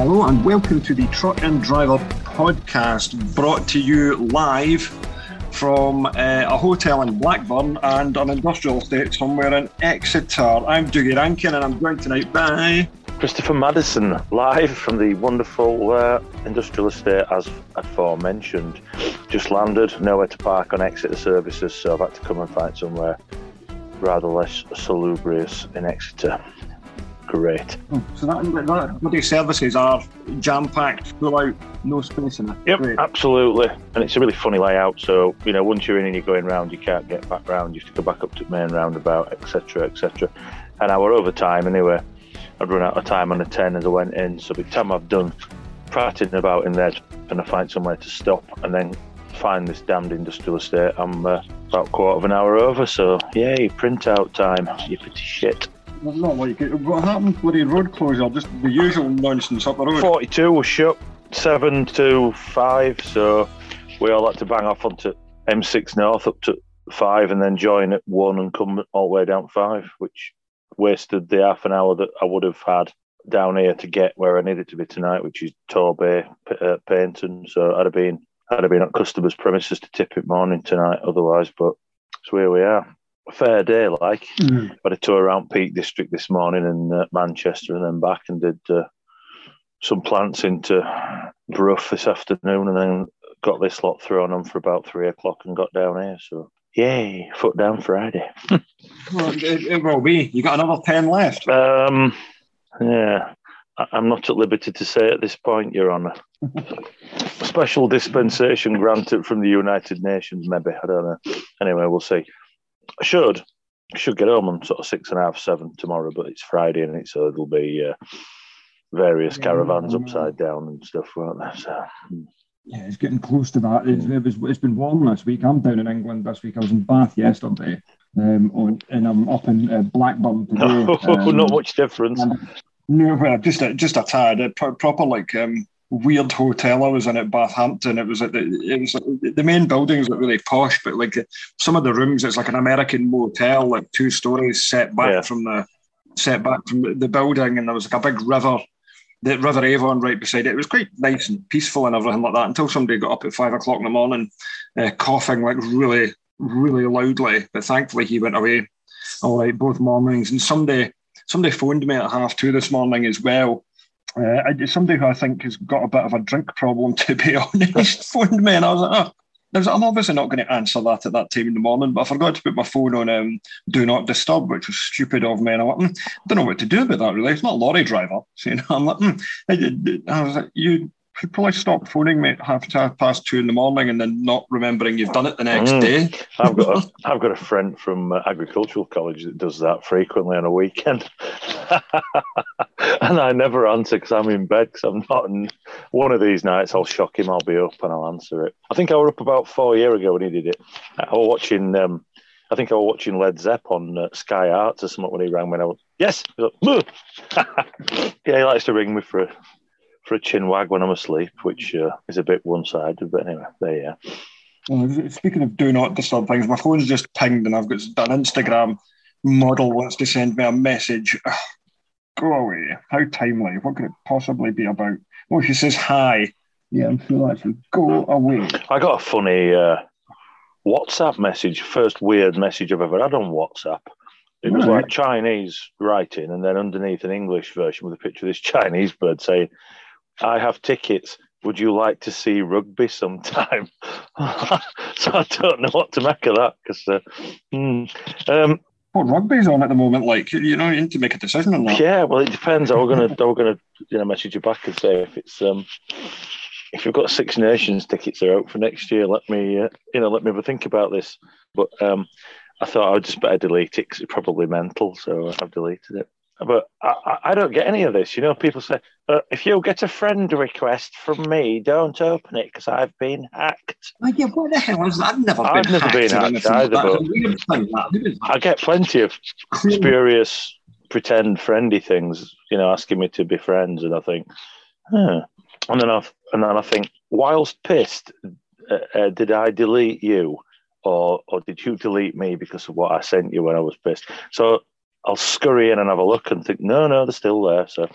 Hello and welcome to the Truck and Driver podcast, brought to you live from uh, a hotel in Blackburn and an industrial estate somewhere in Exeter. I'm Dougie Rankine and I'm joined tonight by Christopher Maddison, live from the wonderful uh, industrial estate as aforementioned. Just landed, nowhere to park on Exeter services, so I've had to come and find somewhere rather less salubrious in Exeter. Great. Oh, so that, that bloody services are jam packed, full out, no space in it. Yep, Great. absolutely. And it's a really funny layout. So, you know, once you're in and you're going round, you can't get back round. You have to go back up to the main roundabout, etc., etc. An hour over time, anyway. I'd run out of time on the 10 as I went in. So, by the time I've done prattling about in there, and I find somewhere to stop and then find this damned industrial estate, I'm uh, about a quarter of an hour over. So, yay, printout time. You pretty shit. Well, not like it. What happened? Bloody road closure, just the usual nonsense up the road. 42 was shut, 7 to 5, so we all had to bang off onto M6 North up to 5 and then join at 1 and come all the way down 5, which wasted the half an hour that I would have had down here to get where I needed to be tonight, which is Torbay, uh, Paignton. So I'd have been I'd have been at customers' premises to tip it morning tonight otherwise, but it's where we are. A fair day, like. Mm. Had a tour around Peak District this morning and uh, Manchester and then back and did uh, some plants into Brough this afternoon and then got this lot thrown on for about three o'clock and got down here. So, yay, foot down Friday. Well, it, it will be. You got another 10 left. Um, yeah, I- I'm not at liberty to say at this point, Your Honour. Special dispensation granted from the United Nations, maybe. I don't know. Anyway, we'll see. I should. I should get home on sort of six and a half, seven tomorrow, but it's Friday and it, so it'll be uh, various Yeah, caravans know. upside down and stuff, won't there? So, hmm. Yeah, it's getting close to that. It's, it was, it's been warm last week. I'm down in England this week. I was in Bath yesterday, um, on, and I'm up in uh, Blackburn today. no, um, not much difference. No, well, just a, just a tad. A pro- proper like um, weird hotel. I was in at Bathampton. It was at the it was the main buildings look really posh, but like some of the rooms, it's like an American motel, like two stories set back Yeah. from the set back from the building, and there was like a big river. The River Avon right beside it. It was quite nice and peaceful and everything like that until somebody got up at five o'clock in the morning, uh, coughing like really, really loudly. But thankfully, he went away all right both mornings. And somebody, somebody phoned me at half two this morning as well. Uh, I- somebody who I think has got a bit of a drink problem, to be honest, phoned me, and I was like, oh. I was like, I'm obviously not going to answer that at that time in the morning, but I forgot to put my phone on um, Do Not Disturb, which was stupid of me. And I went, "Hmm, don't know what to do about that, really. It's not a lorry driver. So, you know, I'm like, hmm. I, I was like, you probably stop phoning me at half, half past two in the morning and then not remembering you've done it the next Mm. day. I've got a, I've got a friend from uh, agricultural college that does that frequently on a weekend, and I never answer because I'm in bed because I'm not. And one of these nights I'll shock him. I'll be up and I'll answer it. I think I was up about four year ago when he did it. I was watching. Um, I think I was watching Led Zepp on uh, Sky Arts or something when he rang me. And I was yes. He was like, yeah, he likes to ring me for a for a chin wag when I'm asleep, which uh, is a bit one sided. But anyway, there you are. Well, speaking of do not disturb things, my phone's just pinged and I've got an Instagram model wants to send me a message. Ugh, go away. How timely. What could it possibly be about? Oh, she says hi. Yeah, I'm sure that should go away. I got a funny uh, WhatsApp message, first weird message I've ever had on WhatsApp. It was Right. like Chinese writing, and then underneath an English version with a picture of this Chinese bird saying, I have tickets. Would you like to see rugby sometime? so I don't know what to make of that because, uh, hmm. um, What rugby's on at the moment? Like, you know, you need to make a decision on that. yeah, well, it depends. I'm gonna, I'm gonna, you know, message you back and say if it's, um, if you've got Six Nations tickets are out for next year, let me, uh, you know, let me have a think about this. But um, I thought I'd just better delete it because it's probably mental, so I've deleted it. But I, I- don't get any of this. You know, people say, uh, if you get a friend request from me, don't open it because I've been hacked. Like, yeah, what the hell is that? I've never I've been never hacked been hacked either, but- It's a weird thing, that. Who is that? I get plenty of spurious pretend friendly things, you know, asking me to be friends, and I think, huh. and then I and then I think, whilst pissed, uh, uh, did I delete you, or or did you delete me because of what I sent you when I was pissed? So I'll scurry in and have a look and think, no, no, they're still there. So,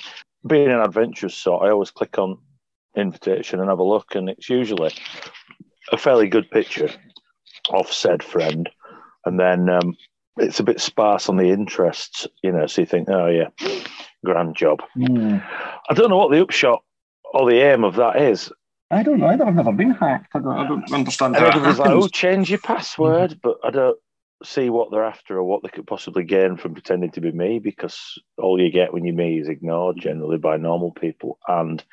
being an adventurous sort, I always click on invitation and have a look, and it's usually a fairly good picture of said friend, and then um, it's a bit sparse on the interests, you know. So you think, oh yeah, grand job. Mm. I don't know what the upshot or the aim of that is. I don't know. I've never been hacked. I don't, I don't understand. how it Everybody's like, oh, change your password, but I don't see what they're after or what they could possibly gain from pretending to be me because all you get when you're me is ignored generally by normal people and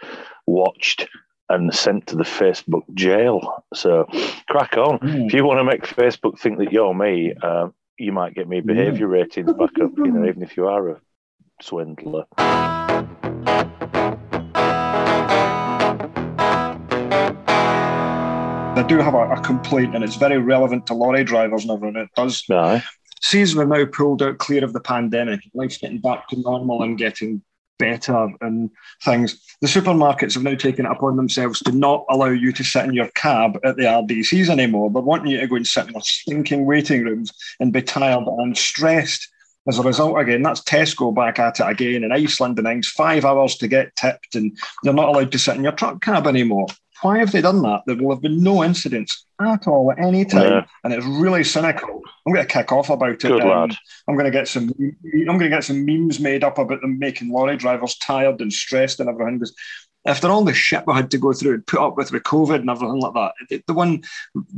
watched and sent to the Facebook jail. So crack on. Mm. If you want to make Facebook think that you're me, uh, you might get me behaviour ratings back up, you know, even if you are a swindler. Do have a, a complaint, and it's very relevant to lorry drivers and everyone. It does. Aye. Sees we're now pulled out clear of the pandemic. Life's getting back to normal and getting better and things. The supermarkets have now taken it upon themselves to not allow you to sit in your cab at the RDCs anymore, but wanting you to go and sit in the stinking waiting rooms and be tired and stressed. As a result, again, that's Tesco back at it again in Iceland and things. Five hours to get tipped, and you're not allowed to sit in your truck cab anymore. Why have they done that? There will have been no incidents at all at any time, Yeah. and it's really cynical. I'm going to kick off about it. Good um, lad. I'm going to get some. I'm going to get some memes made up about them making lorry drivers tired and stressed and everything. Because after all the shit we had to go through and put up with with COVID and everything like that, the, the one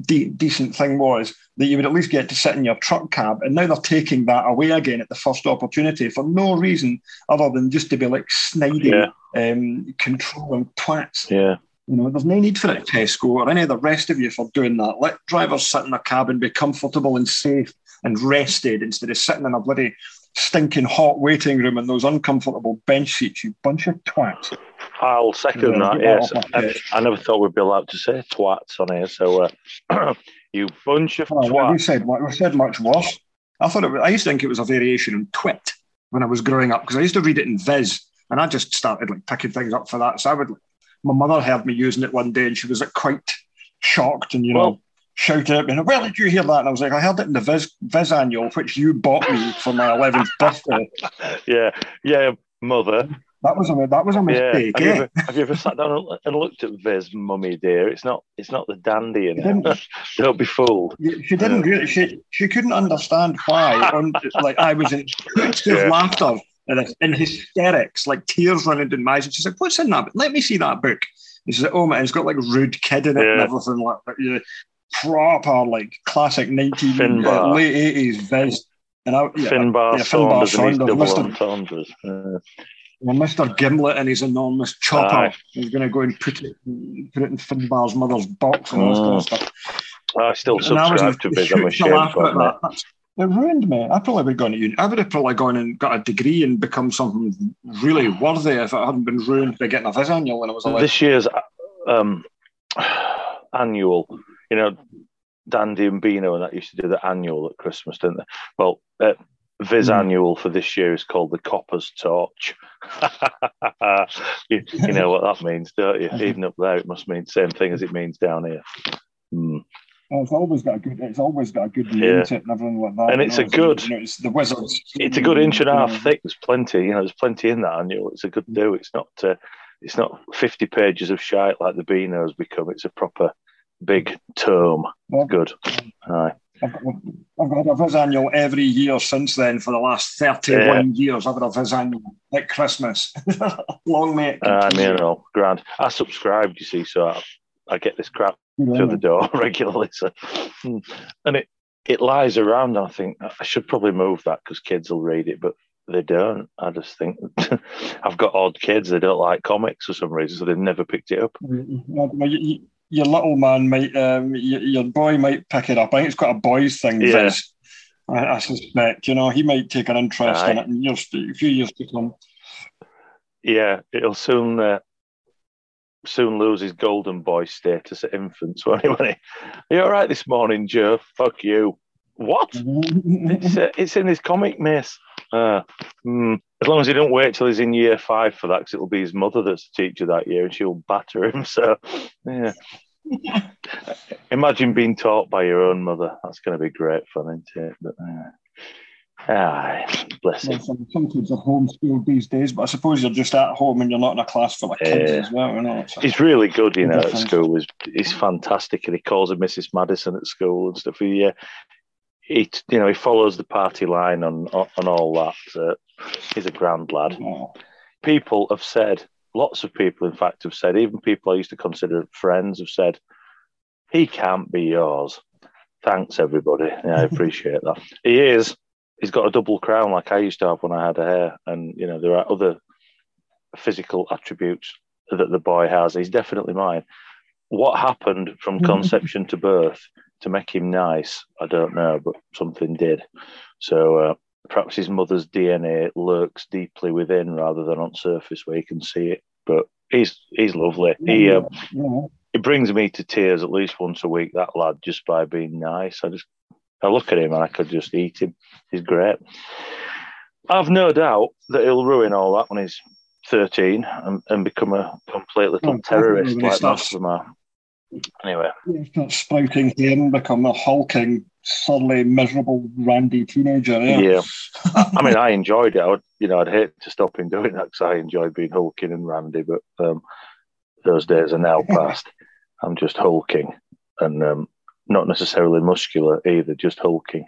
de- decent thing was that you would at least get to sit in your truck cab, and now they're taking that away again at the first opportunity for no reason other than just to be like snidey, um, controlling twats. Yeah. You know, there's no need for it, Tesco or any of the rest of you for doing that. Let drivers sit in their cab and be comfortable and safe and rested instead of sitting in a bloody stinking hot waiting room in those uncomfortable bench seats, you bunch of twats. I'll second that. Yes, I. I never thought we'd be allowed to say twats on here. So, uh, you bunch of Well, we twats. said we said much worse. I thought it was, I used to think it was a variation in twit when I was growing up because I used to read it in Viz and I just started like picking things up for that. So I would, my mother heard me using it one day and she was like quite shocked and you know Well- shouted at me, "Where did you hear that?" And I was like, "I heard it in the Viz Viz annual, which you bought me for my eleventh birthday." Yeah, yeah, mother. That was a that was a Yeah. mistake. Have you, eh? ever, have you ever sat down and- looked at Viz, mummy dear? It's not. It's not the dandy in it. Don't be fooled. She didn't really. She she couldn't understand why. On, like I was in Yeah. laughter and in hysterics, like tears running down my eyes. And she's like, "What's in that? Let me see that book." And she's like, "Oh man, it's got like rude kid in it and everything like that. You know, proper like classic nineteen uh, late eighties Viz." And I, yeah, Finbar yeah, Finbar Saunders Saunders, Mr. Uh, well, Mr. Gimlet and his enormous chopper. Aye. He's going to go and put it put it in Finbar's mother's box and all Mm. this kind of stuff. I still And I was subscribe to Viz. I'm shoot to ashamed laugh to at admit. that. It ruined me. I probably would have gone to uni. I would have probably gone and got a degree and become something really worthy if it hadn't been ruined by getting a Viz annual when I was 11. This year's um, annual, you know, Dandy and Beano and that used to do the annual at Christmas, didn't they? Well, uh, Viz Hmm. annual for this year is called the Copper's Torch. you, you know what that means, don't you? Even up there, it must mean the same thing as it means down here. Hmm. Oh, it's always got a good. It's always got a good Yeah. to it and everything like that. And you it's know, a good- You know, it's the Wizards. It's a good inch and a half thick. There's plenty, you know, there's plenty in that annual. It's a good do. It's not, uh, it's not 50 pages of shite like the Beano's become. It's a proper big tome. Well, Good. Aye. I've got, I've got a Viz annual every year since then for the last 31 years. I've got a Viz annual at Christmas. Long may it continue. you know, grand. I subscribed, you see, so I, I get this crap Through the door regularly. So, hmm. and it it lies around. I think I should probably move that because kids will read it, but they don't. I just think I've got odd kids. They don't like comics for some reason, so they've never picked it up. You- Your little man might, um, your, boy might pick it up. I think it's got a boys thing, Yeah. I, I suspect. You know, he might take an interest in Aye. it in years, a few years to come. Yeah, it'll soon uh, soon lose his golden boy status at infants. Won't he? Won't he? Are you all right this morning, Joe? Fuck you. What? It's, uh, it's in his comic, miss. Uh, hmm. As long as he don't wait till he's in year five for that, because it'll be his mother that's the teacher that year, and she'll batter him. So, yeah. Imagine being taught by your own mother. That's going to be great fun, isn't it? But, uh, Aye, bless him. Some, some kids are homeschooled these days, but I suppose you're just at home and you're not in a class full of kids Yeah. as well. You know? It's a- He's really good, you know, at school. He's, he's fantastic, and he calls her Mrs. Maddison at school and stuff. He, uh, he, you know, he follows the party line on on all that. Uh, he's a grand lad. oh, People have said, lots of people, in fact, have said, even people I used to consider friends have said, he can't be yours. Thanks, everybody. Yeah, I appreciate that. He is. He's got a double crown like I used to have when I had a hair, and you know there are other physical attributes that the boy has. He's definitely mine. What happened from conception to birth to make him nice, I don't know, but something did. So uh, perhaps his mother's DNA lurks deeply within rather than on surface where you can see it. But he's he's lovely. He uh, yeah. it brings me to tears at least once a week. That lad just by being nice. I just I look at him and I could just eat him. He's great. I've no doubt that he'll ruin all that when he's thirteen and, and become a complete little terrorist like most of them are. Anyway, Start sprouting hair and become a hulking, surly, miserable, randy teenager. Yeah. yeah. I, I mean, I enjoyed it. I would, you know, I'd hate to stop him doing that because I enjoyed being hulking and randy, but um, those days are now past. I'm just hulking and um, not necessarily muscular either, just hulking.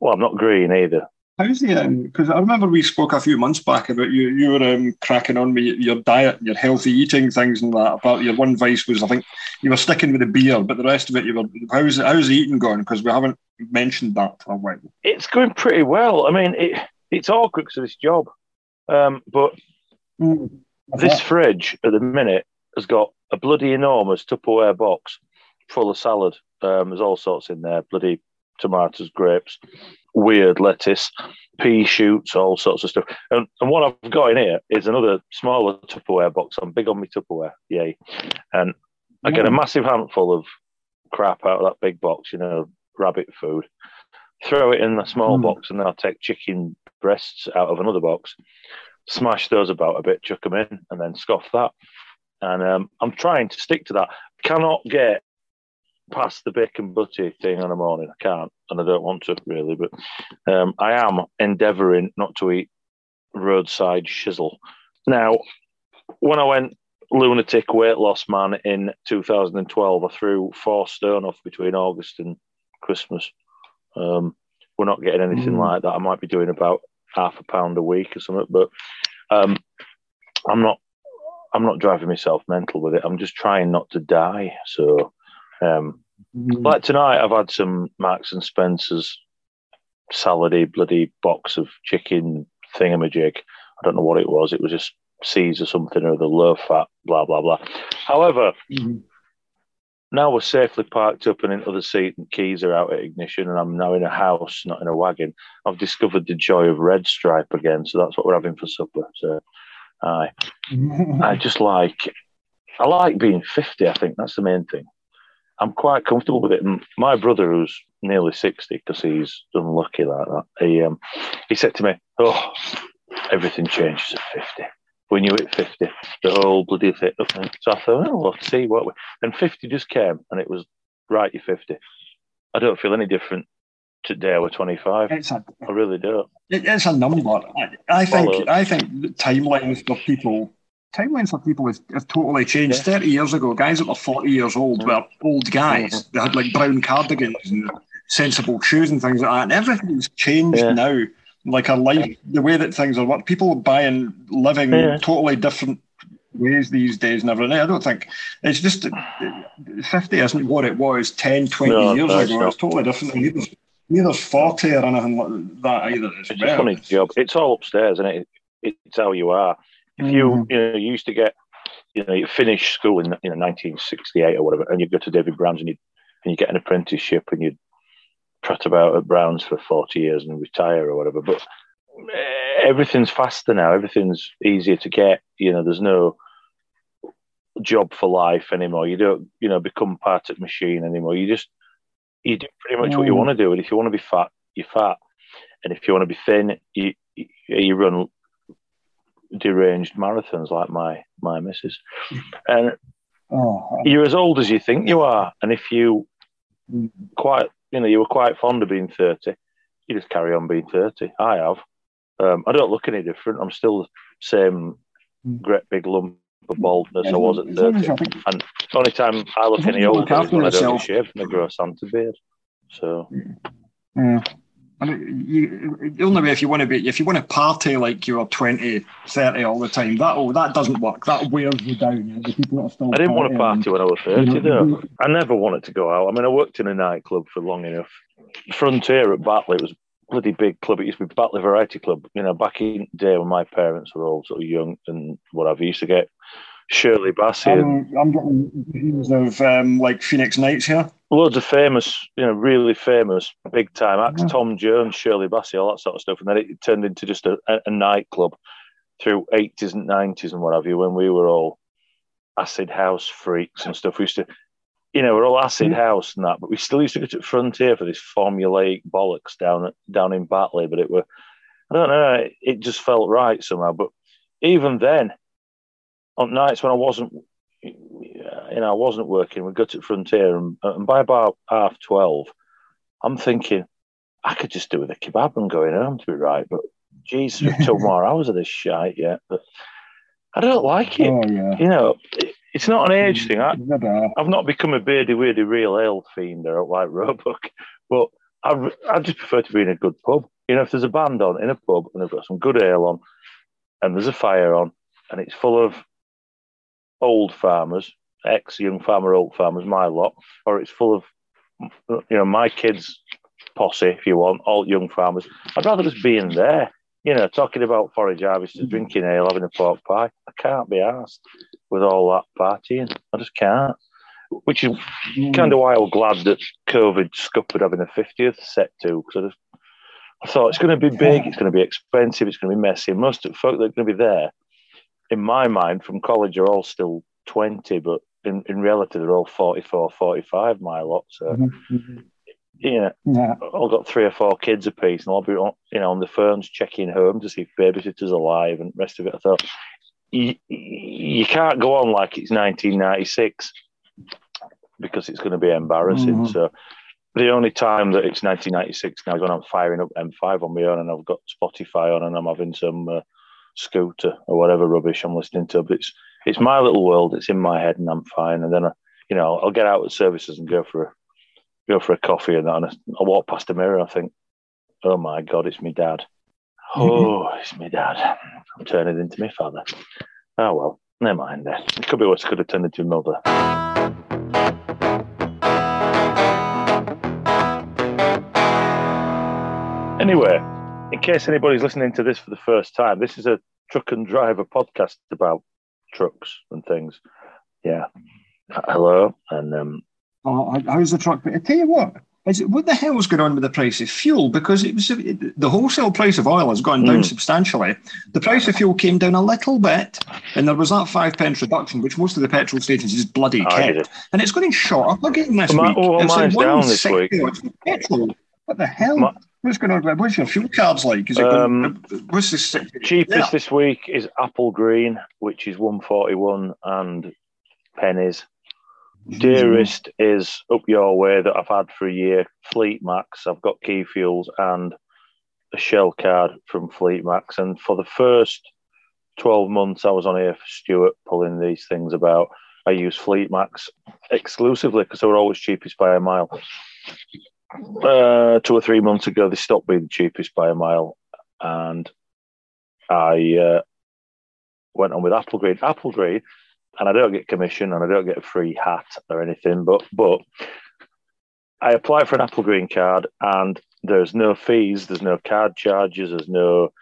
Well, I'm not green either. How's the um? because I remember we spoke a few months back about you you were um, cracking on with your diet, your healthy eating things and that. About your one vice was I think you were sticking with the beer, but the rest of it you were how's how's the eating going? Because we haven't mentioned that for a while. It's going pretty well. I mean, it, it's awkward because of this job. Um, but this fridge at the minute has got a bloody enormous Tupperware box full of salad. Um, there's all sorts in there bloody tomatoes, grapes, weird lettuce, pea shoots, all sorts of stuff. And, and what I've got in here is another smaller Tupperware box. I'm big on my Tupperware, yay. And I get a Mm. massive handful of crap out of that big box, you know, rabbit food, throw it in the small Mm. box, and then I'll take chicken breasts out of another box, smash those about a bit, chuck them in, and then scoff that. And um, I'm trying to stick to that. Cannot get past the bacon butty thing in the morning. I can't, and I don't want to really, but um, I am endeavouring not to eat roadside shizzle. Now, when I went lunatic weight loss man in 2012, I threw four stone off between August and Christmas. Um, we're not getting anything Mm. like that. I might be doing about half a pound a week or something, but um, I'm not. I'm not driving myself mental with it. I'm just trying not to die. So, um, like tonight, I've had some Marks and Spencers salady bloody box of chicken thingamajig. I don't know what it was. It was just C's or something or the low fat, blah blah blah. However, Mhm. now we're safely parked up and into the other seat and keys are out at ignition and I'm now in a house, not in a wagon. I've discovered the joy of red stripe again, so that's what we're having for supper. So aye. I just like I like being 50, I think that's the main thing. I'm quite comfortable with it. And my brother, who's nearly 60, because he's unlucky like that, he um, he said to me, Oh, everything changes at 50. When you hit 50, the whole bloody thing. So I thought, oh, we'll see what we. And 50 just came, and it was right, you're 50. I don't feel any different today. I was 25. it's a I really don't. it- it's a number. I, I think Follow. I think timelines for people timelines for people have, have totally changed. Thirty years ago, guys that were forty years old were old guys. They had like brown cardigans and sensible shoes and things like that. And everything's changed Yeah. now. Like our life, the way that things are, what people are buying, living Yeah. totally different ways these days and everything. I don't think it's just 50 isn't what it was 10, 20 No, years no, ago. not. It's totally different. Neither, neither 40 or anything like that either. It's It's a funny job. It's all upstairs, and it? It's how you are. If you Mhm. you know you used to get you know you finish school in you know 1968 or whatever, and you go to David Brown's and you and you get an apprenticeship and you trot about at Brown's for 40 years and retire or whatever. But eh, everything's faster now. Everything's easier to get. You know, there's no job for life anymore. You don't you know become part of the machine anymore. You just you do pretty much what you Mm. want to do. And if you want to be fat, you're fat. And if you want to be thin, you you, you run deranged marathons like my my missus. And Oh, you're as old as you think you are. And if you quite you know you were quite fond of being thirty, you just carry on being 30. I have. Um, I don't look any different. I'm still the same Mm. great big lump of baldness Yeah, I was at as long as 30. Think- And the only time I look any older is when I don't shaved and I grow a Santa beard. So Yeah. I mean, you, the only way if you want to be if you want to party like you're 20, 30 all the time, that oh, that doesn't work. That wears you down. The people that are still I didn't want to party when I was 30, though. I never wanted to go out. I mean, I worked in a nightclub for long enough. Frontier at Batley was a bloody big club. It used to be Batley Variety Club. You know, back in the day when my parents were all sort of young and whatever, used to get Shirley Bassey and I'm, I'm getting views of um, like Phoenix Nights here. Loads of famous, you know, really famous big time acts, Yeah. Tom Jones, Shirley Bassey, all that sort of stuff. And then it turned into just a, a, nightclub through 80s and 90s and what have you, when we were all acid house freaks and stuff. We used to, you know, we're all acid Yeah. house and that, but we still used to go to Frontier for this formulaic bollocks down at, down in Batley. But it were, I don't know, it just felt right somehow. But even then, on nights when I wasn't you know, I wasn't working. We got to Frontier, and, and by about half twelve, I'm thinking I could just do with a kebab and going home to be right. But Jesus, we've two more hours of this shite yet. But I don't like it. Oh yeah. You know, it, it's not an age thing. I, I've not become a beardy, weirdy, real ale fiend or like Roebuck, but I, I just prefer to be in a good pub. You know, if there's a band on in a pub and they've got some good ale on, and there's a fire on, and it's full of old farmers, ex young farmer, old farmers, my lot, or it's full of you know my kids' posse, if you want, all young farmers. I'd rather just be in there. You know, talking about forage harvesters, mm-hmm. drinking ale, having a pork pie. I can't be asked with all that partying. I just can't. Which is mm. kind of why I was glad that COVID scuppered having a 50th set to, because I just I thought it's going to be big, it's going to be expensive, it's going to be messy. Most of the folk that are going to be there, in my mind, from college are all still 20, but in, in reality, they're all 44, 45, my lot. So, Mhm. you know, Yeah. all got three or four kids apiece, and I'll be on, you know, on the phones checking home to see if babysitter's alive and rest of it. I thought, you, you can't go on like it's 1996 because it's going to be embarrassing. Mhm. So the only time that it's 1996 now when I'm firing up M5 on my own and I've got Spotify on and I'm having some uh, scooter or whatever rubbish I'm listening to. But it's it's my little world. It's in my head and I'm fine. And then I, you know, I'll get out at services and go for a go for a coffee and. And I, I walk past a mirror. I think, oh my god, it's me dad. Mm-hmm. Oh, it's me dad. I'm turning into my father. Oh well, never mind. Then it could be worse. Could have turned into mother. Anyway, in case anybody's listening to this for the first time, this is a truck and driver podcast about trucks and things. Yeah. Hello, and um, Oh, how's the truck? But I tell you what, is it, what the hell's going on with the price of fuel? Because it was it, the wholesale price of oil has gone down Mm. substantially. The price of fuel came down a little bit, and there was that five pence reduction, which most of the petrol stations is bloody I kept, it. and it's going shot up again this Mi- week. oh, it's mine's down this week. Petrol. What the hell? Mi- What's going on? What's your fuel cards like? Is it Um, going, what's this? Cheapest Yeah. this week is Applegreen, which is one forty one and pennies. Dearest is up your way that I've had for a year. Fleet Max. I've got key fuels and a shell card from Fleet Max. And for the first twelve months I was on here for Stuart pulling these things about, I use Fleet Max exclusively because they were always cheapest by a mile. Uh, two or three months ago, they stopped being the cheapest by a mile, and I uh, went on with Applegreen. Apple Green, and I don't get commission and I don't get a free hat or anything, but but I applied for an Applegreen card, and there's no fees, there's no card charges, there's no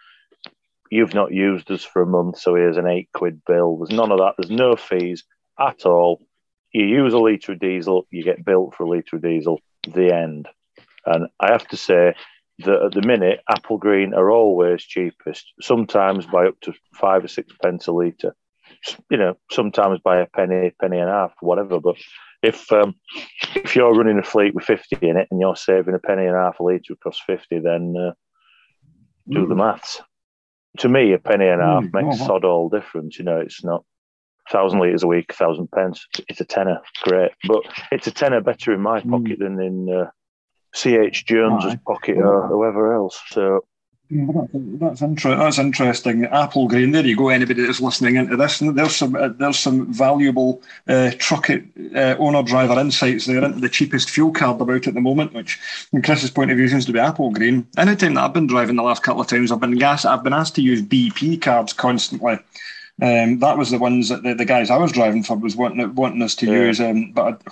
you've not used us for a month, so here's an eight quid bill. There's none of that. There's no fees at all. You use a litre of diesel, you get built for a litre of diesel. The end. And I have to say that at the minute, Applegreen are always cheapest, sometimes by up to five or six pence a litre. You know, sometimes by a penny, penny and a half, whatever. But if um, if you're running a fleet with 50 in it and you're saving a penny and a half a litre across 50, then uh, do the maths. To me, a penny and a half Mm, makes oh, sod all difference. You know, it's not thousand litres a week, thousand pence. It's a tenner, great. But it's a tenner better in my Mm. pocket than in uh, CH Jones's pocket or whoever else. So that's, inter- that's interesting. Applegreen. There you go. Anybody that's listening into this, there's some uh, there's some valuable uh, truck uh, owner driver insights there into the cheapest fuel card about at the moment, which, from Chris's point of view, seems to be Applegreen. Anytime that I've been driving the last couple of times, I've been gas. I've been asked to use BP cards constantly. Um, that was the ones that the, the, guys I was driving for was wanting wanting us to yeah. use. Um, but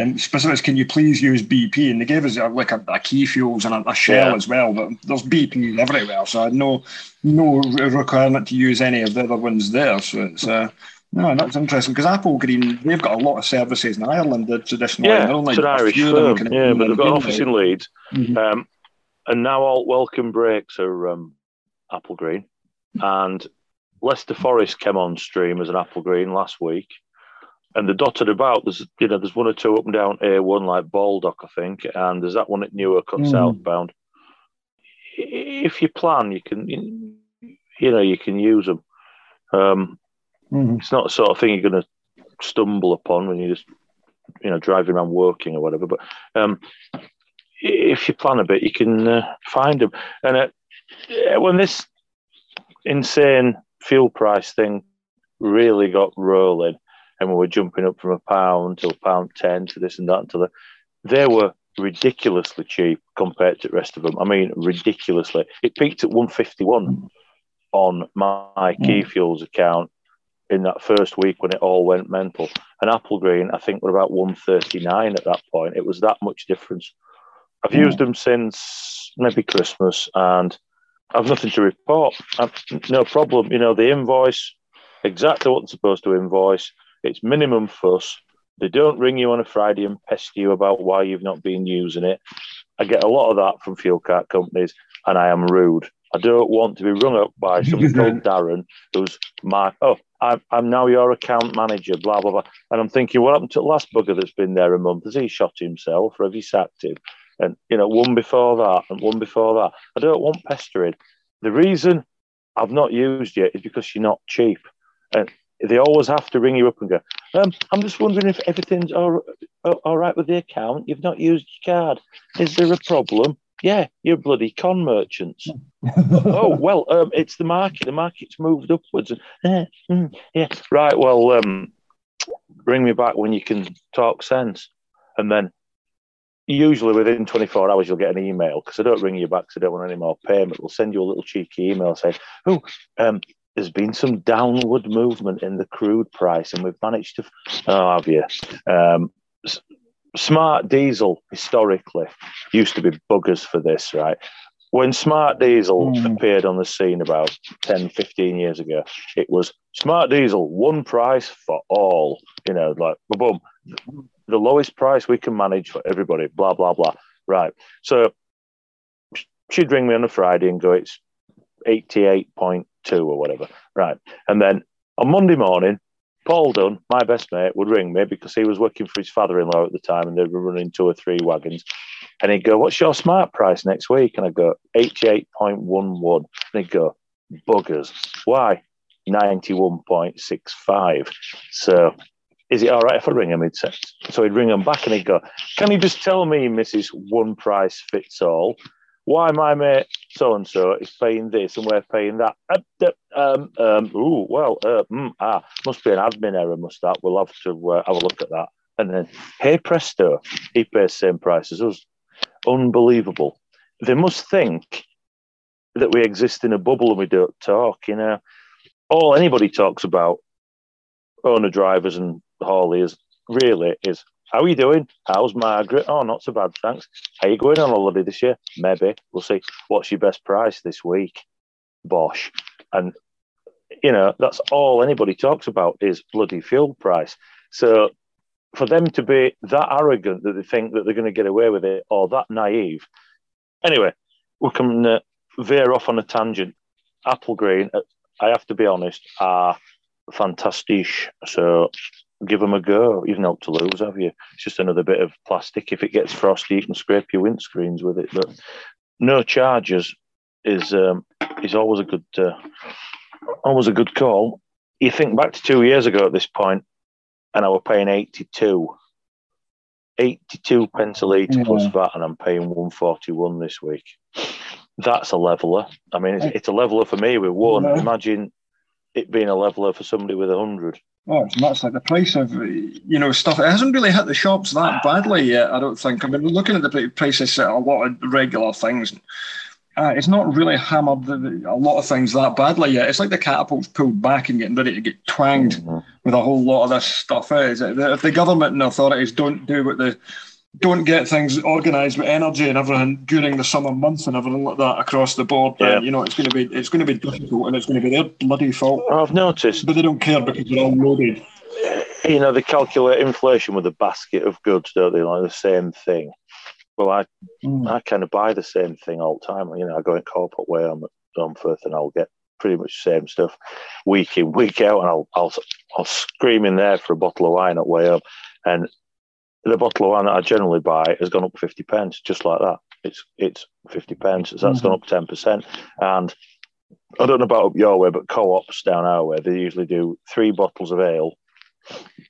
um, specifics, can you please use BP? And they gave us uh, like a, a key fuels and a, a shell yeah. as well. But there's BP everywhere, so I had no no requirement to use any of the other ones there. So it's. Uh, no, that's interesting because Applegreen they've got a lot of services in Ireland. The traditional, yeah, like it's an Irish firm, yeah, but they've got an office in Leeds, mm-hmm. um, and now all welcome breaks are um, Applegreen, and Leicester Forest came on stream as an Applegreen last week, and they're dotted about. There's you know there's one or two up and down A1 like Baldock I think, and there's that one at Newark mm. southbound. If you plan, you can you know you can use them. Um, mm. It's not the sort of thing you're going to stumble upon when you're just you know driving around working or whatever. But um, if you plan a bit, you can uh, find them. And uh, when this insane fuel price thing really got rolling and we were jumping up from a pound to a pound 10 to this and that until the, they were ridiculously cheap compared to the rest of them. I mean, ridiculously. It peaked at 151 on my hmm. key fuels account in that first week when it all went mental. And Apple Green, I think, were about 139 at that point. It was that much difference. I've hmm. used them since maybe Christmas and I've nothing to report. I've no problem. You know, the invoice, exactly what they're supposed to invoice. It's minimum fuss. They don't ring you on a Friday and pester you about why you've not been using it. I get a lot of that from fuel card companies, and I am rude. I don't want to be rung up by someone called Darren, who's my oh, I'm, I'm now your account manager, blah blah blah. And I'm thinking, what happened to the last bugger that's been there a month? Has he shot himself, or have you sacked him? And you know one before that and one before that. I don't want pestering. The reason I've not used yet is because you're not cheap, and they always have to ring you up and go. Um, I'm just wondering if everything's all, all right with the account. You've not used your card. Is there a problem? Yeah, you're bloody con merchants. oh well, um, it's the market. The market's moved upwards. Uh, mm, yeah, right. Well, um, ring me back when you can talk sense, and then usually within 24 hours you'll get an email because I don't ring you back because I don't want any more payment. We'll send you a little cheeky email saying, "Oh, um, there's been some downward movement in the crude price, and we've managed to." Oh, have you? Um, smart diesel historically used to be buggers for this, right? When smart diesel mm. appeared on the scene about 10, 15 years ago, it was smart diesel, one price for all. You know, like boom the lowest price we can manage for everybody, blah, blah, blah. Right. So she'd ring me on a Friday and go, it's 88.2 or whatever. Right. And then on Monday morning, Paul Dunn, my best mate, would ring me because he was working for his father in law at the time and they were running two or three wagons. And he'd go, What's your smart price next week? And I'd go, 88.11. And he'd go, Buggers. Why? 91.65. So is it all right if I ring him? He'd say. So he'd ring him back and he'd go, Can you just tell me, Mrs. One Price Fits All, why my mate so and so is paying this and we're paying that? Uh, um, um, ooh, well, uh, mm, ah, must be an admin error, must that? We'll have to uh, have a look at that. And then, hey presto, he pays the same price as us. Unbelievable. They must think that we exist in a bubble and we don't talk, you know. All anybody talks about owner drivers and Hawley really is how are you doing? How's Margaret? Oh, not so bad, thanks. Are you going on holiday this year? Maybe. We'll see. What's your best price this week? Bosh. And, you know, that's all anybody talks about is bloody fuel price. So for them to be that arrogant that they think that they're going to get away with it or that naive. Anyway, we can uh, veer off on a tangent. Applegreen, uh, I have to be honest, are fantastic. So give them a go. You've not to lose, have you? It's just another bit of plastic. If it gets frosty, you can scrape your windscreens with it. But no charges is um, is always a good uh, always a good call. You think back to two years ago at this point, and I were paying eighty two. 82 pence a litre plus VAT, and I'm paying 141 this week. That's a leveler. I mean, it's, it's a leveler for me with one. Imagine it being a leveler for somebody with a hundred. Oh, it's much like the price of you know stuff. It hasn't really hit the shops that badly yet. I don't think. I mean, looking at the prices of a lot of regular things. Uh, it's not really hammered a lot of things that badly yet. It's like the catapult's pulled back and getting ready to get twanged mm-hmm. with a whole lot of this stuff. Is if the government and authorities don't do what the don't get things organised with energy and everything during the summer months and everything like that across the board, yeah. then you know it's going to be it's going to be difficult and it's going to be their bloody fault. I've noticed, but they don't care because they're all loaded. You know, they calculate inflation with a basket of goods, don't they? Like the same thing. Well, I mm. I kind of buy the same thing all the time. You know, I go in corporate way on Dunferth and I'll get pretty much the same stuff week in week out, and I'll I'll I'll scream in there for a bottle of wine at way up, and the bottle of wine that I generally buy has gone up 50 pence, just like that. It's it's 50 pence, so that's mm-hmm. gone up 10%. And I don't know about up your way, but co ops down our way, they usually do three bottles of ale,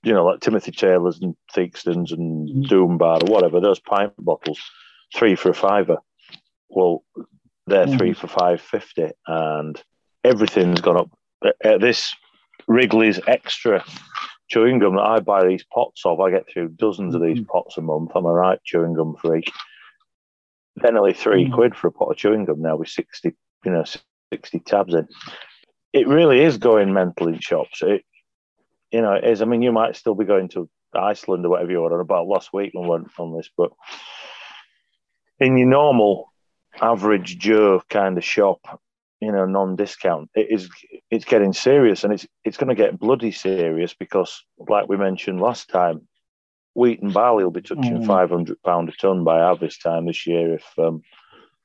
you know, like Timothy Taylor's and Theakston's and mm-hmm. Doom Bar or whatever, those pint bottles, three for a fiver. Well, they're mm-hmm. three for 550 and everything's gone up. At this Wrigley's extra chewing gum that I buy these pots of. I get through dozens of these mm. pots a month. I'm a right chewing gum freak. Then only three mm. quid for a pot of chewing gum now with 60, you know, 60 tabs in. It really is going mental in shops. It, you know, it is. I mean, you might still be going to Iceland or whatever you ordered about last week when we went on this, but in your normal average Joe kind of shop, you know non-discount it is it's getting serious and it's it's going to get bloody serious because like we mentioned last time wheat and barley will be touching mm. 500 pound a ton by harvest time this year if um,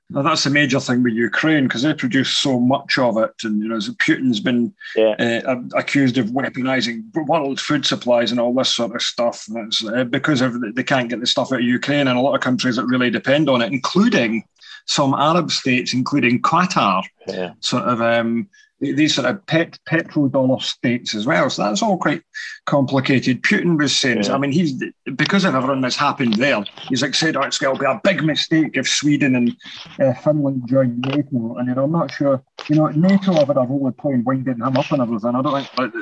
now that's a major thing with Ukraine because they produce so much of it, and you know, Putin's been yeah. uh, accused of weaponizing world food supplies and all this sort of stuff. And it's uh, because of, they can't get the stuff out of Ukraine, and a lot of countries that really depend on it, including some Arab states, including Qatar, yeah. sort of um, these sort of pet petrodollar states as well. So that's all quite complicated. Putin was saying, yeah. I mean, he's because of everything that's happened there. He's like said, oh, it's going to be a big mistake if Sweden and uh, Finland join NATO. And you know, I'm not sure. You know, NATO have had a role of playing winding him up and everything. I don't think, but,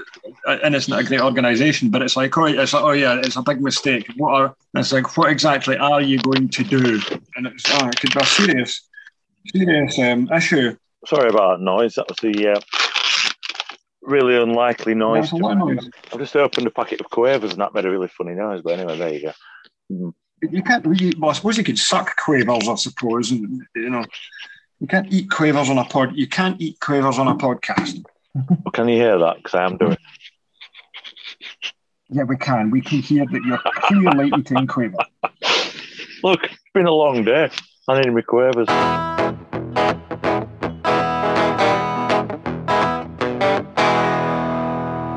uh, and it's not a great organisation. But it's like, oh, it's like, oh yeah, it's a big mistake. What are? It's like, what exactly are you going to do? And it's, oh, it could be a serious, serious um, issue. Sorry about that noise. That was the uh, really unlikely noise. noise. I've just opened a packet of quavers and that made a really funny noise. But anyway, there you go. Mm. You can't really, well, I suppose you could suck quavers, I suppose. And, you know, you can't eat quavers on a pod. You can't eat quavers on a podcast. well, can you hear that? Because I am doing. Yeah, we can. We can hear that you're clearly eating quaver. Look, it's been a long day. I need my quavers.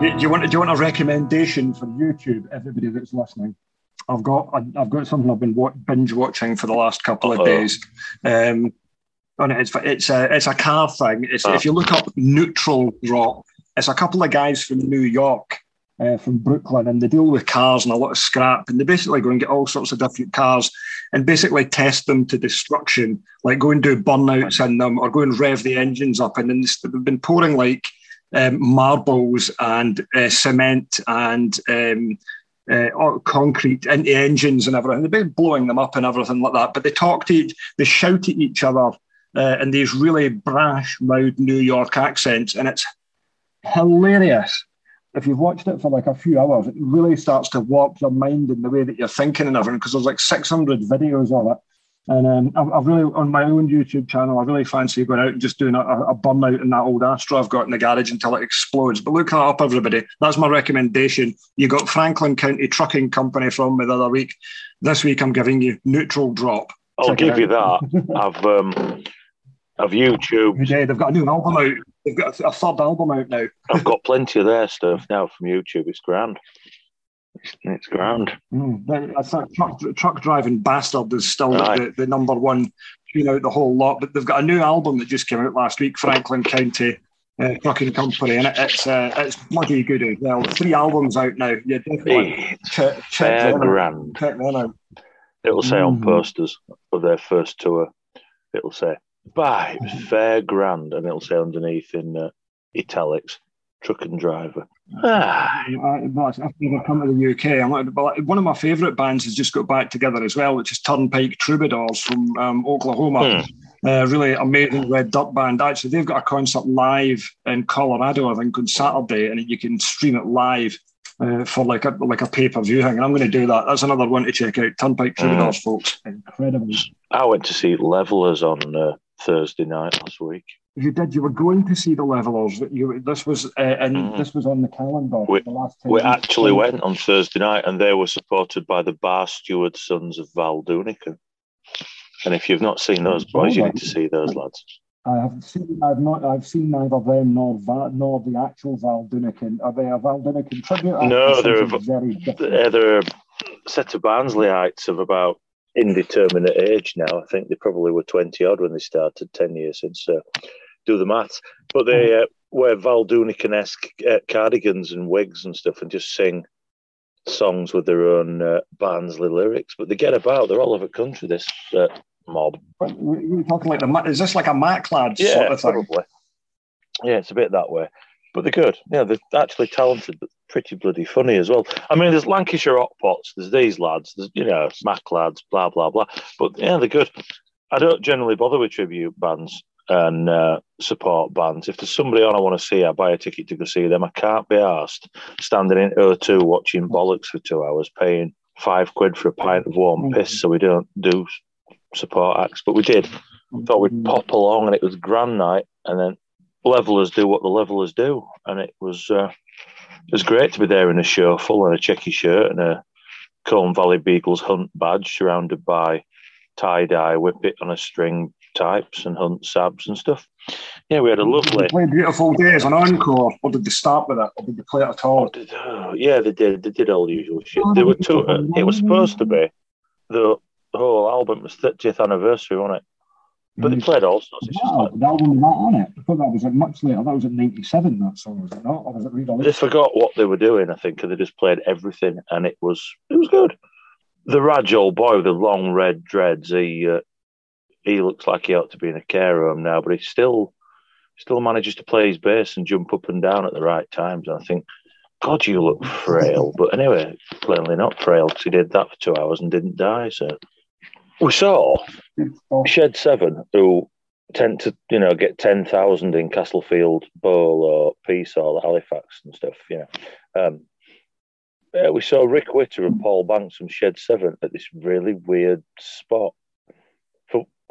Do you want do you want a recommendation for YouTube? Everybody that's listening, I've got I've got something I've been binge watching for the last couple of Uh-oh. days. Um, and it's it's a it's a car thing. It's, oh. If you look up neutral Rock, it's a couple of guys from New York, uh, from Brooklyn, and they deal with cars and a lot of scrap. And they basically go and get all sorts of different cars and basically test them to destruction, like go and do burnouts in them or go and rev the engines up. And then they've been pouring like um, marbles and uh, cement and um, uh, concrete into engines and everything. They've been blowing them up and everything like that. But they talk to each, they shout at each other uh, in these really brash, loud New York accents, and it's hilarious. If you've watched it for like a few hours, it really starts to warp your mind in the way that you're thinking and everything because there's like 600 videos of it. And um, I've, I've, really, on my own YouTube channel, I really fancy going out and just doing a, a burnout in that old Astra I've got in the garage until it explodes. But look that up, everybody. That's my recommendation. You got Franklin County Trucking Company from me the other week. This week, I'm giving you Neutral Drop. I'll Check give you that. I've um, I've YouTube. Yeah, they've got a new album out. They've got a, a third album out now. I've got plenty of their stuff now from YouTube. It's grand. It's grand. Mm, I thought truck, truck driving bastard is still the, the, number one tune out the whole lot. But they've got a new album that just came out last week, Franklin County uh, trucking company, and it, it's uh, it's bloody good as well. Three albums out now. Yeah, definitely check, check, fair them out. grand. check them out. It'll say on Mhm. posters of their first tour, it'll say, "Bye, it was fair grand," and it'll say underneath in uh, italics, "Truck and driver." Ah, I, but I've never come to the UK. I'm like, one of my favourite bands has just got back together as well, which is Turnpike Troubadours from um, Oklahoma. Uh, really amazing red dirt band. Actually, they've got a concert live in Colorado, I think, on Saturday, and you can stream it live uh, for like a like a pay per view thing. And I'm going to do that. That's another one to check out. Turnpike Troubadours, folks. Incredible. I went to see Levellers on uh, Thursday night last week. You did. You were going to see the Levellers. You this was uh, and Mhm. this was on the calendar. We- the last We actually went on Thursday night, and they were supported by the Bar Steward Sons of Val. And if you've not seen those boys, you need to see those lads. I have seen. I've not. I've seen neither them nor Va, nor the actual Val Doonican. Are they a Val Doonican tribute? No, they're something very different. They're a set of Barnsleyhites of about indeterminate age now. I think they probably were 20 odd when they started, 10 years since. Uh, do the maths. But they uh, wear Val Doonican esque uh, cardigans and wigs and stuff and just sing songs with their own uh, Barnsley lyrics. But they get about, they're all over the country, this uh, mob. We're talking like the. Is this like a Macc Lads Yeah, sort of thing? probably. Yeah, it's a bit that way. But they're good. Yeah, they're actually talented, but pretty bloody funny as well. I mean, there's Lancashire Hotpots, there's these lads, there's, you know, Macc Lads, blah, blah, blah. But yeah, they're good. I don't generally bother with tribute bands and uh, support bands. If there's somebody on I want to see, I buy a ticket to go see them. I can't be asked standing in O2 watching bollocks for two hours, paying five quid for a pint of warm piss so we don't do support acts. But we did thought we'd pop along and it was grand night and then levellers do what the levellers do and it was uh, it was great to be there in a show full in a checky shirt and a Colne Valley Beagles hunt badge surrounded by tie-dye whip it on a string types and hunt sabs and stuff yeah we had a lovely they Beautiful Days on Encore, or did they start with it, or did they play it at all? Oh, did- oh, yeah, they did. They did all the usual shit. They were two. Uh, it was supposed to be the whole album was 30th anniversary, wasn't it? But they played all sorts. Just Wow, like, the album was not on it. I thought that was like much later. That was at '97. That song was it not, or was it they re-released? forgot what they were doing, I think, and they just played everything, and it was it was good. The Raj old boy with the long red dreads, he uh, he looks like he ought to be in a care home now, but he still still manages to play his bass and jump up and down at the right times. And I think, God, you look frail. But anyway, plainly not frail because he did that for two hours and didn't die. So we saw Shed Seven, who tend to, you know, get ten thousand in Castlefield Bowl or Piece Hall Halifax and stuff. You know, um, yeah, we saw Rick Witter and Paul Banks from Shed Seven at this really weird spot.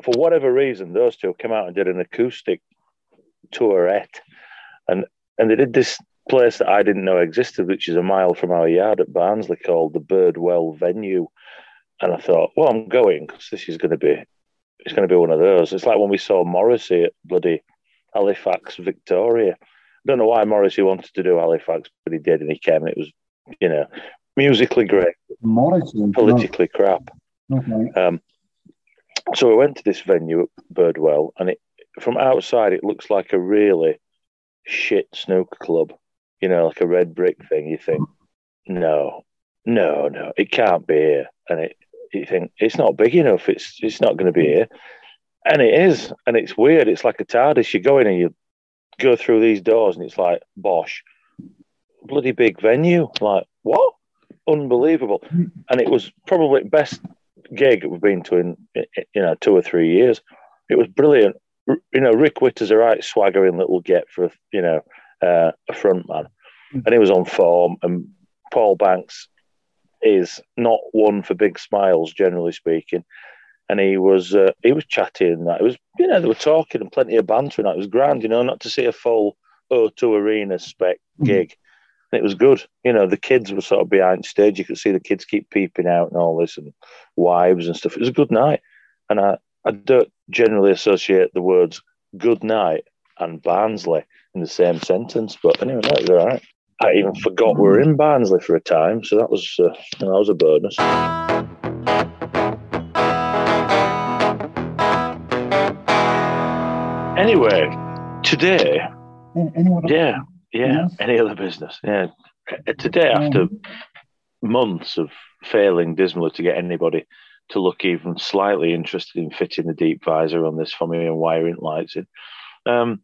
For whatever reason, those two came out and did an acoustic tourette, and and they did this place that I didn't know existed, which is a mile from our yard at Barnsley, called the Birdwell Venue. And I thought, well, I'm going because this is going to be, it's going to be one of those. It's like when we saw Morrissey at bloody Halifax, Victoria. I don't know why Morrissey wanted to do Halifax, but he did, and he came. And it was, you know, musically great, Morrison. politically crap. Okay. Um, so we went to this venue at Birdwell, and it from outside it looks like a really shit snooker club. You know, like a red brick thing. You think, no, no, no, it can't be here. And it, you think it's not big enough. It's it's not going to be mm. here, and it is. And it's weird. It's like a TARDIS. You go in and you go through these doors, and it's like bosh, bloody big venue. Like what? Unbelievable. Mm. And it was probably best gig we've been to in you know two or three years. It was brilliant. You know, Rick Witter's a right swaggering little get for you know uh, a front man, and he was on form. And Paul Banks is not one for big smiles, generally speaking. And he was uh, he was chatting that. It was you know they were talking and plenty of banter and that. It was grand, you know, not to see a full O2 Arena spec gig. And it was good. You know, the kids were sort of behind stage. You could see the kids keep peeping out and all this and wives and stuff. It was a good night. And I, I don't generally associate the words good night and Barnsley in the same sentence. But anyway, that was all right. I even forgot we were in Barnsley for a time. So that was, uh, that was a bonus. Anyway, today Any other Yeah, any other business. Yeah. Today, after Um, months of failing dismally to get anybody to look even slightly interested in fitting the deep visor on this for me and wiring lights in, um,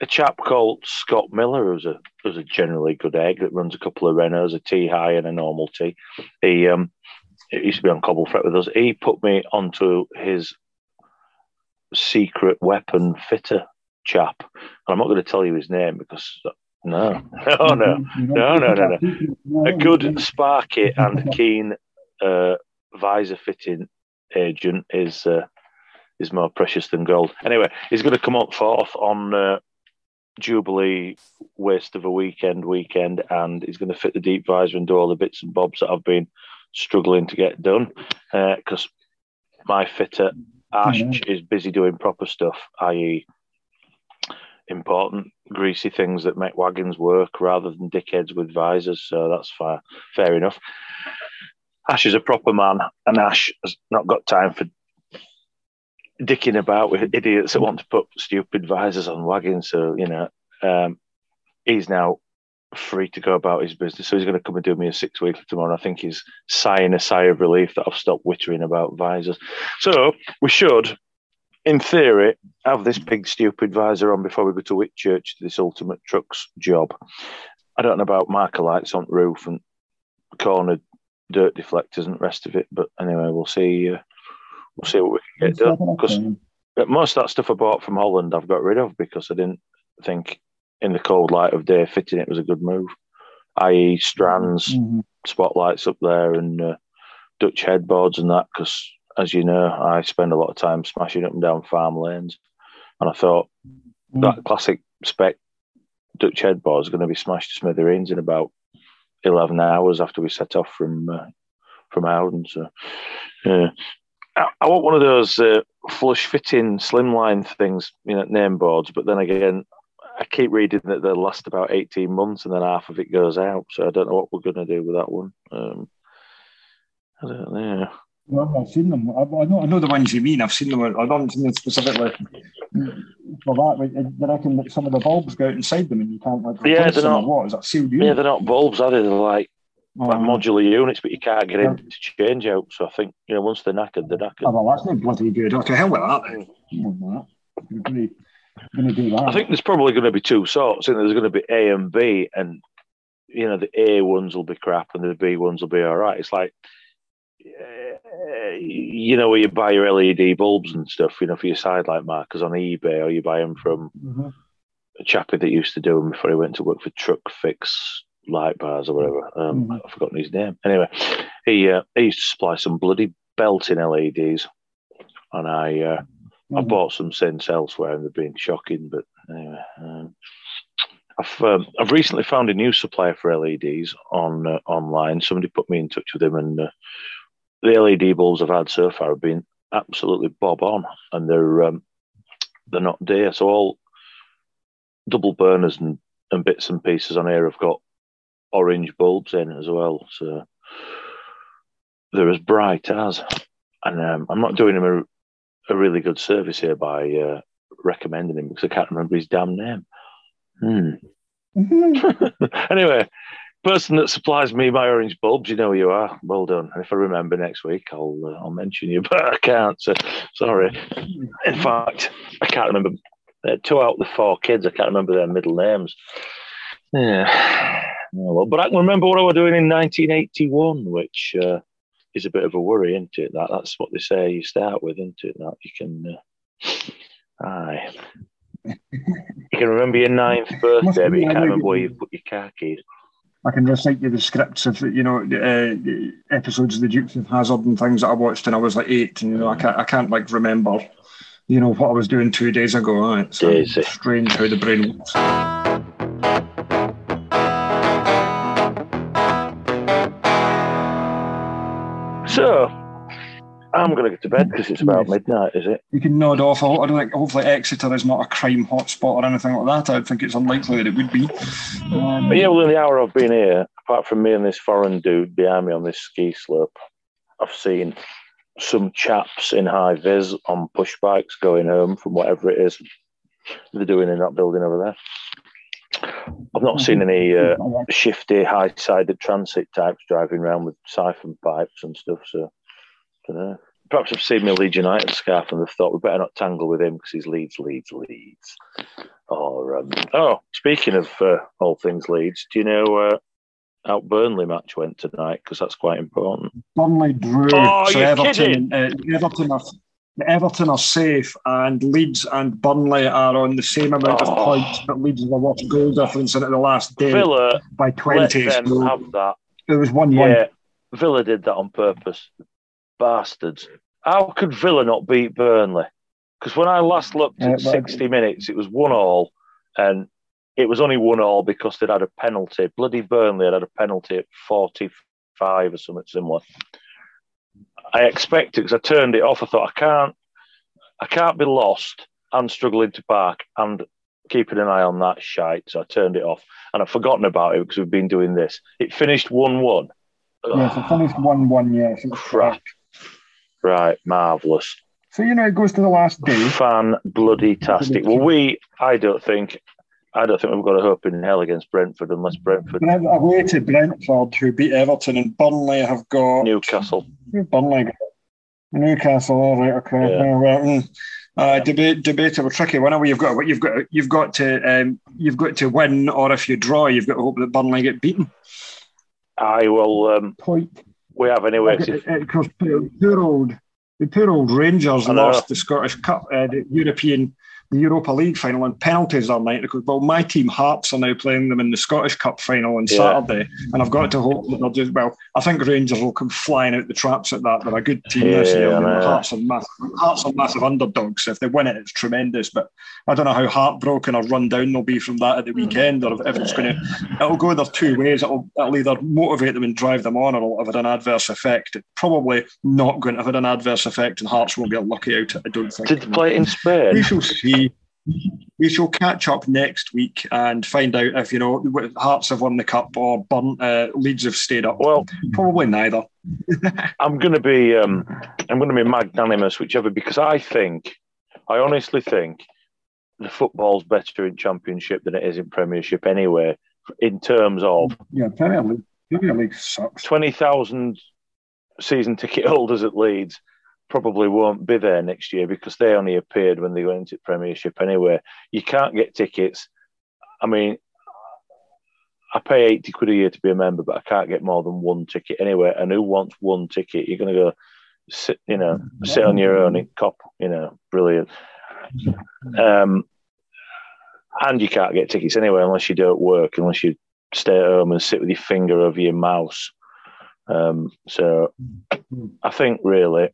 a chap called Scott Miller, who's a who's a generally good egg that runs a couple of Renaults, a T high and a normal T. He um, he used to be on Cobble Fret with us. He put me onto his secret weapon fitter chap. And I'm not going to tell you his name because no, oh no, No, no, no, no, a good sparky and keen uh, visor fitting agent is uh, is more precious than gold. Anyway, he's going to come up fourth on uh, Jubilee waste of a weekend weekend, and he's going to fit the deep visor and do all the bits and bobs that I've been struggling to get done because my fitter Ash is busy doing proper stuff, i.e. important greasy things that make wagons work rather than dickheads with visors. So that's fair, fair enough. Ash is a proper man, and Ash has not got time for dicking about with idiots that want to put stupid visors on wagons. So you know, um, he's now free to go about his business. So he's going to come and do me a six weekly tomorrow. I think he's sighing a sigh of relief that I've stopped wittering about visors. So we should, in theory, have this big stupid visor on before we go to Whitchurch to this ultimate trucks job. I don't know about marker lights on roof and cornered dirt deflectors and the rest of it, but anyway, we'll see. Uh, we'll see what we can get done. Because most of that stuff I bought from Holland, I've got rid of because I didn't think, in the cold light of day, fitting it was a good move. I.e., strands, Mhm. spotlights up there, and uh, Dutch headboards and that. Because, as you know, I spend a lot of time smashing up and down farm lanes, and I thought that classic spec Dutch headboard is going to be smashed to smithereens in about eleven hours after we set off from uh, from Howden. So, yeah. I, I want one of those uh, flush fitting slimline things, you know, name boards. But then again, I keep reading that they'll last about eighteen months, and then half of it goes out. So I don't know what we're going to do with that one. Um, I don't know. Well, I've seen them. I, I know. I know the ones you mean. I've seen them. I don't seen them specifically. for that. but I reckon that some of the bulbs go out inside them, and you can't like Yeah, they're not- What is that sealed Yeah, they're not bulbs, are they? They're like oh, like Oh, modular units, but you can't get in to change out. So I think you know once they're knackered, they're knackered. oh, well, that's not bloody good. Okay, hell with that. Then. Than that. You're going to do that. I think there's probably going to be two sorts. I think there's going to be A and B, and you know the A ones will be crap, and the B ones will be all right. It's like you know where you buy your LED bulbs and stuff, you know, for your sidelight markers on eBay, or you buy them from Mhm. a chappie that used to do them before he went to work for Truck Fix Light Bars or whatever. Um, Mhm. I've forgotten his name. Anyway, he uh, he used to supply some bloody belting LEDs, and I uh, I Mhm. bought some since elsewhere, and they've been shocking. But anyway, um, I've um, I've recently found a new supplier for LEDs on uh, online. Somebody put me in touch with him, and uh, the LED bulbs I've had so far have been absolutely bob on, and they're um, they're not dear. So all double burners and, and bits and pieces on here have got orange bulbs in as well. So they're as bright as. And um, I'm not doing him a, a really good service here by uh, recommending him because I can't remember his damn name. Hmm. Mhm. anyway, person that supplies me my orange bulbs, you know who you are. Well done. And if I remember next week, I'll uh, I'll mention you, but I can't. So sorry. In fact, I can't remember uh, two out of the four kids. I can't remember their middle names. Yeah. Oh, well, but I can remember what I was doing in 1981, which uh, is a bit of a worry, isn't it? That that's what they say you start with, isn't it? That you can. Uh, aye. You can remember your ninth birthday, but you can't remember where you put your car keys. I can recite you the scripts of you know uh, episodes of the Dukes of Hazzard and things that I watched when I was like eight, and you know I can't I can't like remember, you know what I was doing two days ago. Right? It's Daisy. strange how the brain works. So, I'm going to get to bed because it's about midnight, is it? You can nod off. I don't think. Hopefully, Exeter is not a crime hotspot or anything like that. I think it's unlikely that it would be. Um, But yeah, well, in the hour I've been here, apart from me and this foreign dude behind me on this ski slope, I've seen some chaps in high vis on push bikes going home from whatever it is they're doing in that building over there. I've not seen any uh, shifty, high-sided transit types driving around with siphon pipes and stuff. So, Perhaps I've seen my Leeds United scarf and they've thought we better not tangle with him because he's Leeds, Leeds, Leeds. Or um, oh, speaking of uh, all things Leeds, do you know uh, how Burnley match went tonight? Because that's quite important. Burnley drew. Oh, so Everton, uh, Everton are Everton are safe, and Leeds and Burnley are on the same amount Oh. of points, but Leeds have a worse goal difference into the last day Villa by twenty. let them So have that. it was one-one. Yeah, Villa did that on purpose. Bastards. How could Villa not beat Burnley? Because when I last looked at but- 60 minutes, it was one all, and it was only one all because they'd had a penalty. Bloody Burnley had had a penalty at 45 or something similar. I expected because I turned it off. I thought I can't, I can't be lost and struggling to park and keeping an eye on that shite. So I turned it off, and I've forgotten about it because we've been doing this. It finished one-one. Yes, it finished one-one. Yes, Crap. Right, marvelous. So you know it goes to the last day. Fan bloody tastic. Well, we, I don't think, I don't think we've got a hope in hell against Brentford unless Brentford, Brent, away to Brentford, who beat Everton, and Burnley have got Newcastle. Burnley? Newcastle. All right, okay. Yeah. Uh, well, mm, uh, debate, debatable, tricky one. You've got, you've got, you've got to, um, you've got to win, or if you draw, you've got to hope that Burnley get beaten. I will. Um, Point. We have anyway. Because poor old, the poor old Rangers lost the Scottish Cup, uh, the European, the Europa League final on penalties all night. Because well, my team Hearts are now playing them in the Scottish Cup final on Yeah. Saturday, and I've got to hope that they'll just. Well, I think Rangers will come flying out the traps at that. They're a good team this year. I You know, know. Hearts are massive. Hearts are massive underdogs. If they win it, it's tremendous. But I don't know how heartbroken or run down they'll be from that at the weekend, or if it's going to. It'll go there two ways. It'll, it'll either motivate them and drive them on, or it'll have an adverse effect. It's probably not going to have an adverse effect, and Hearts won't get lucky out. I don't think. Did they play it in We shall see. We shall catch up next week and find out if you know Hearts have won the cup or Burn, uh, Leeds have stayed up. Well, Probably neither. I'm going to be. Um, I'm going to be magnanimous, whichever, because I think, I honestly think, the football's better in Championship than it is in Premiership anyway. In terms of Yeah, Premier League. Premier League sucks. 20,000 season ticket holders at Leeds probably won't be there next year because they only appeared when they went into Premiership anyway. You can't get tickets. I mean, I pay 80 quid a year to be a member, but I can't get more than one ticket anyway. And who wants one ticket? You're going to go sit, you know, sit on your own in cop, you know, brilliant. Um, and you can't get tickets anyway unless you don't work, unless you stay at home and sit with your finger over your mouse. Um, so I think really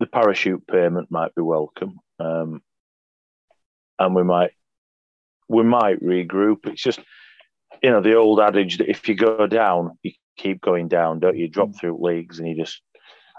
the parachute payment might be welcome, um, and we might we might regroup. It's just you know the old adage that if you go down, you keep going down, don't you? Drop through leagues and you just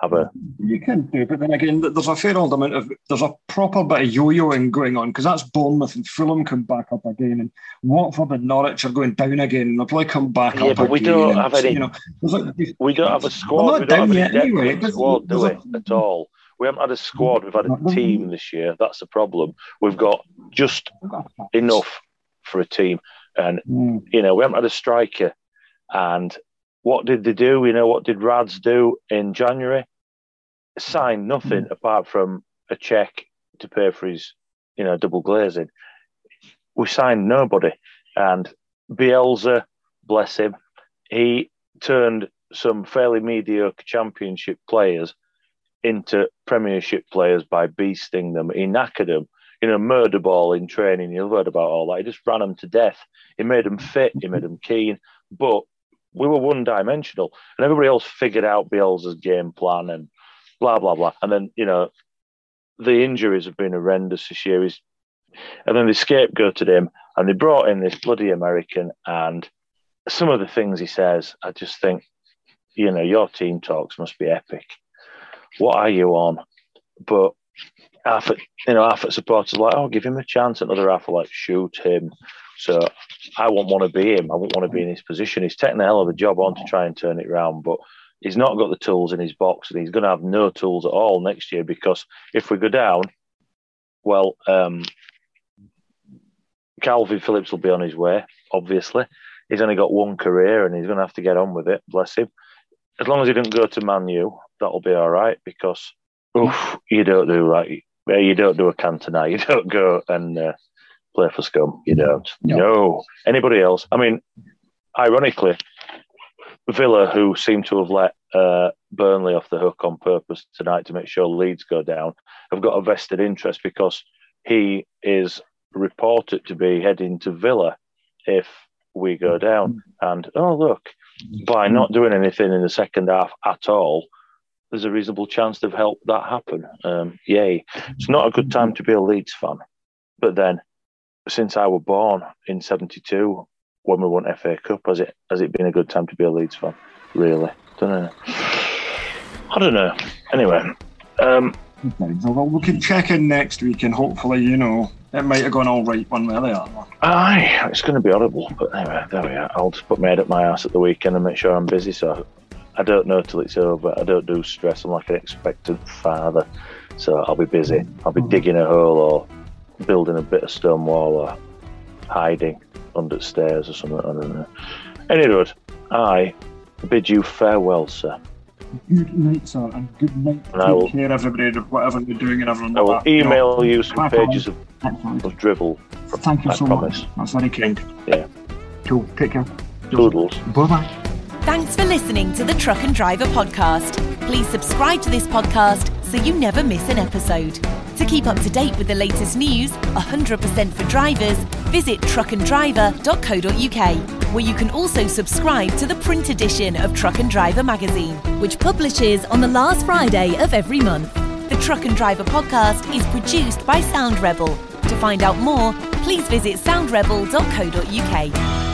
have a You can do, but then again, there's a fair old amount of there's a proper bit of yo-yoing going on because that's Bournemouth and Fulham come back up again, and Watford and Norwich are going down again, and they'll probably come back Yeah, up but we don't and have any- You know, like we don't have a squad. not we don't down have yet anyway. squad, do we? At all. We haven't had a squad. We've had a team this year. That's the problem. We've got just enough for a team, and Mm. you know we haven't had a striker. And what did they do? You know what did Rads do in January? Sign nothing apart from a check to pay for his, you know, double glazing. We signed nobody, and Bielsa, bless him, he turned some fairly mediocre championship players into premiership players by beasting them. He knackered them, you know, murder ball in training. You've heard about all that. He just ran them to death. He made them fit. He made them keen. But we were one dimensional, and everybody else figured out Bielsa's game plan and blah blah blah. And then you know, the injuries have been horrendous this year. He's, and then they scapegoated him, and they brought in this bloody American. And some of the things he says, I just think, you know, your team talks must be epic. What are you on? But half, you know, half at supporters like, oh, give him a chance, Another half are like, shoot him. So I won't want to be him. I won't want to be in his position. He's taking a hell of a job on to try and turn it around, but he's not got the tools in his box, and he's going to have no tools at all next year because if we go down, well, um, Kalvin Phillips will be on his way, obviously. He's only got one career and he's going to have to get on with it, bless him. As long as he didn't go to Man U, that'll be all right because oof, you don't do like you don't do a Cantona, you don't go and uh, play for scum. You don't. No. no. Anybody else? I mean, ironically, Villa, who seem to have let uh, Burnley off the hook on purpose tonight to make sure Leeds go down, have got a vested interest because he is reported to be heading to Villa if we go down. And oh, look, by not doing anything in the second half at all, there's a reasonable chance they've helped that happen. Um, yay. It's not a good time to be a Leeds fan. But then, since I was born in 72, when we won FA Cup, has it has it been a good time to be a Leeds fan? Really? Don't know. I don't know. Anyway, um, well, we can check in next week and hopefully, you know, it might have gone all right one way or the other. Aye, it's going to be horrible. But anyway, there we are. I'll just put my head up my ass at the weekend and make sure I'm busy. So I don't know till it's over. I don't do stress. I'm like an expectant father. So I'll be busy. I'll be mm. digging a hole or building a bit of stone wall or hiding under stairs or something. I don't know. Anyway, I bid you farewell, sir. Good night, sir, and good night. And Take I will, care, everybody, whatever you're doing and everyone. I will email you, know, you some pages of, of drivel. Thank you I so promise. much. That's very kind. Yeah. Cool. Take care. Toodles. Bye bye. Thanks for listening to the Truck and Driver podcast. Please subscribe to this podcast so you never miss an episode. To keep up to date with the latest news, 100% for drivers, visit truckanddriver.co.uk, where you can also subscribe to the print edition of Truck and Driver magazine, which publishes on the last Friday of every month. The Truck and Driver podcast is produced by Sound Rebel. To find out more, please visit soundrebel.co.uk.